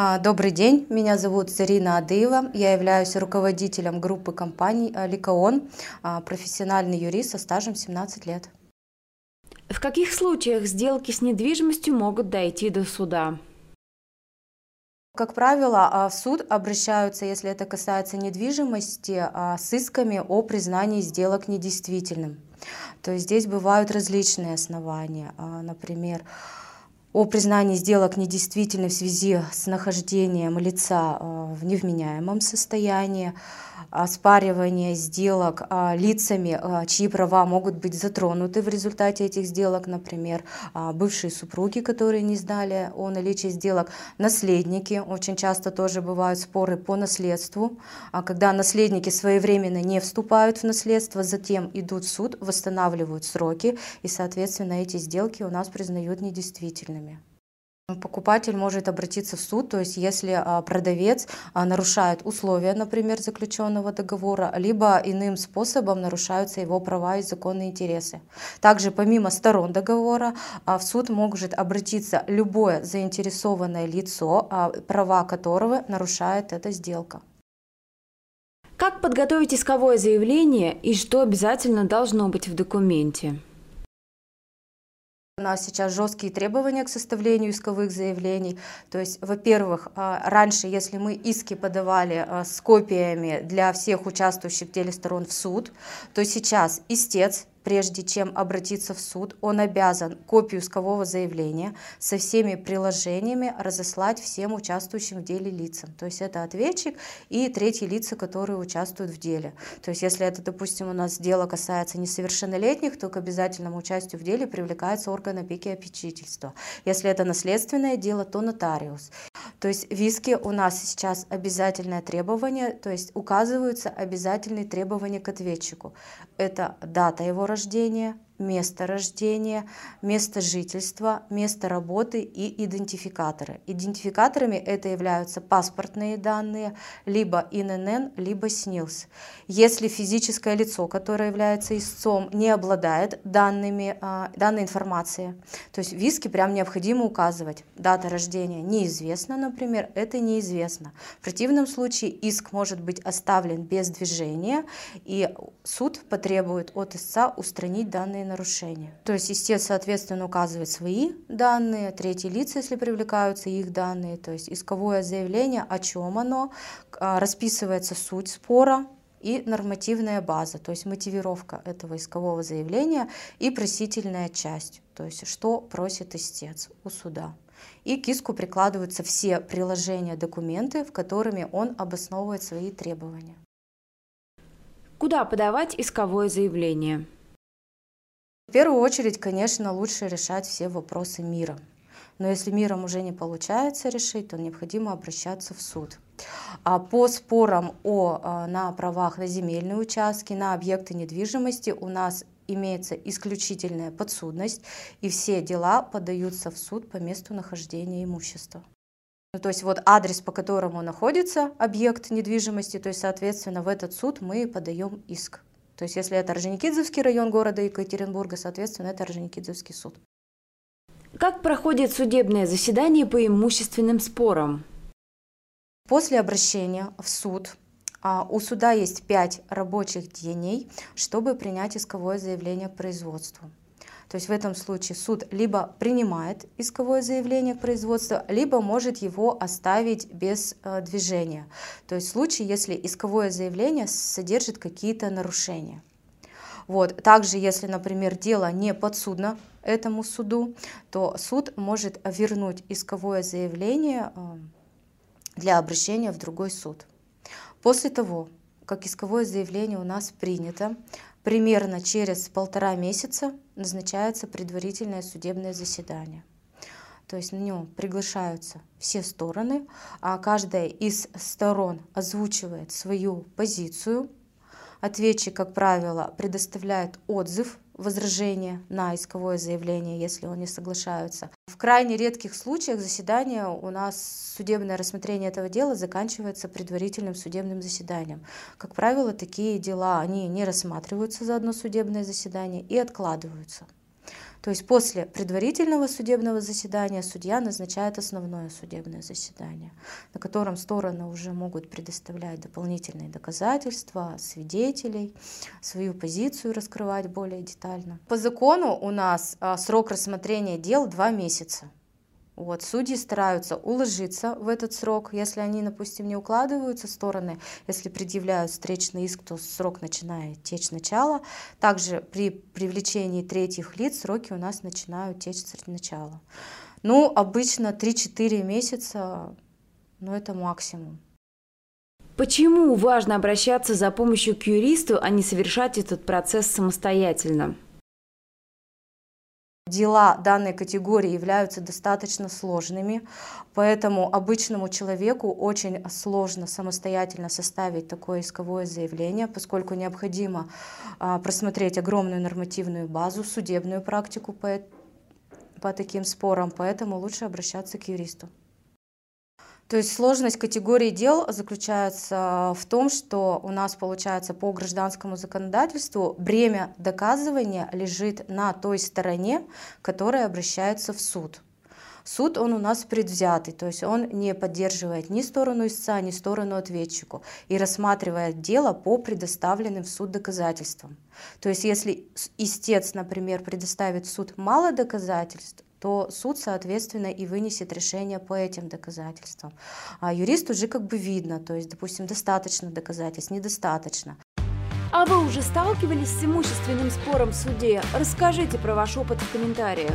А, добрый день, меня зовут Зарина Адыева, я являюсь руководителем группы компаний а, Ликаон, а, профессиональный юрист со стажем 17 лет. В каких случаях сделки с недвижимостью могут дойти до суда? Как правило, в суд обращаются, если это касается недвижимости, с исками о признании сделок недействительным. То есть здесь бывают различные основания, например, о признании сделок недействительной в связи с нахождением лица э, в невменяемом состоянии, оспаривание сделок а, лицами, а, чьи права могут быть затронуты в результате этих сделок, например, а, бывшие супруги, которые не знали о наличии сделок, наследники, очень часто тоже бывают споры по наследству, когда наследники своевременно не вступают в наследство, затем идут в суд, восстанавливают сроки, и, соответственно, эти сделки у нас признают недействительными. Покупатель может обратиться в суд, то есть если а, продавец а, нарушает условия, например, заключенного договора, либо иным способом нарушаются его права и законные интересы. Также помимо сторон договора а, в суд может обратиться любое заинтересованное лицо, права которого нарушает эта сделка. Как подготовить исковое заявление и что обязательно должно быть в документе? У нас сейчас жесткие требования к составлению исковых заявлений. То есть, во-первых, а, раньше, если мы иски подавали а, с копиями для всех участвующих в деле сторон в суд, то сейчас истец прежде чем обратиться в суд, он обязан копию искового заявления со всеми приложениями разослать всем участвующим в деле лицам. То есть это ответчик и третьи лица, которые участвуют в деле. То есть если это, допустим, у нас дело касается несовершеннолетних, то к обязательному участию в деле привлекается орган опеки и опечительства. Если это наследственное дело, то нотариус. То есть в иске у нас сейчас обязательное требование, то есть указываются обязательные требования к ответчику. Это дата его рождения, место рождения, место жительства, место работы и идентификаторы. Идентификаторами это являются паспортные данные, либо ИНН, либо СНИЛС. Если физическое лицо, которое является истцом, не обладает данными, а, данной информацией, то есть в иске прям необходимо указывать дата рождения неизвестна, например, это неизвестно. В противном случае иск может быть оставлен без движения, и суд потребует от истца устранить данные нарушения. То есть истец, соответственно, указывает свои данные, третьи лица, если привлекаются их данные, то есть исковое заявление, о чем оно, а, расписывается суть спора, и нормативная база, то есть мотивировка этого искового заявления и просительная часть, то есть что просит истец у суда. И к иску прикладываются все приложения, документы, в которыми он обосновывает свои требования. Куда подавать исковое заявление? В первую очередь, конечно, лучше решать все вопросы мира. Но если миром уже не получается решить, то необходимо обращаться в суд. А по спорам о, а, на правах на земельные участки, на объекты недвижимости у нас имеется исключительная подсудность, и все дела подаются в суд по месту нахождения имущества. Ну, то есть вот адрес, по которому находится объект недвижимости, то есть, соответственно, в этот суд мы подаем иск. То есть если это Орджоникидзевский район города Екатеринбурга, соответственно, это Орджоникидзевский суд. Как проходит судебное заседание по имущественным спорам? После обращения в суд а, у суда есть пять рабочих дней, чтобы принять исковое заявление к производству. То есть в этом случае суд либо принимает исковое заявление к производству, либо может его оставить без э, движения. То есть в случае, если исковое заявление содержит какие-то нарушения. Вот. Также, если, например, дело не подсудно этому суду, то суд может вернуть исковое заявление э, для обращения в другой суд. После того, как исковое заявление у нас принято, примерно через полтора месяца назначается предварительное судебное заседание. То есть на нем приглашаются все стороны, а каждая из сторон озвучивает свою позицию. Ответчик, как правило, предоставляет отзыв возражение на исковое заявление, если он не соглашаются. В крайне редких случаях заседание у нас, судебное рассмотрение этого дела заканчивается предварительным судебным заседанием. Как правило, такие дела, они не рассматриваются за одно судебное заседание и откладываются. То есть после предварительного судебного заседания судья назначает основное судебное заседание, на котором стороны уже могут предоставлять дополнительные доказательства, свидетелей, свою позицию раскрывать более детально. По закону у нас а, срок рассмотрения дел два месяца. Вот, судьи стараются уложиться в этот срок. Если они, допустим, не укладываются стороны, если предъявляют встречный иск, то срок начинает течь начала. Также при привлечении третьих лиц сроки у нас начинают течь с начала. Ну, обычно 3-4 месяца, ну, это максимум. Почему важно обращаться за помощью к юристу, а не совершать этот процесс самостоятельно? Дела данной категории являются достаточно сложными, поэтому обычному человеку очень сложно самостоятельно составить такое исковое заявление, поскольку необходимо а, просмотреть огромную нормативную базу, судебную практику по, по таким спорам, поэтому лучше обращаться к юристу. То есть сложность категории дел заключается в том, что у нас получается по гражданскому законодательству бремя доказывания лежит на той стороне, которая обращается в суд. Суд, он у нас предвзятый, то есть он не поддерживает ни сторону истца, ни сторону ответчику и рассматривает дело по предоставленным в суд доказательствам. То есть если истец, например, предоставит в суд мало доказательств, то суд, соответственно, и вынесет решение по этим доказательствам. А юрист уже как бы видно, то есть, допустим, достаточно доказательств, недостаточно. А вы уже сталкивались с имущественным спором в суде? Расскажите про ваш опыт в комментариях.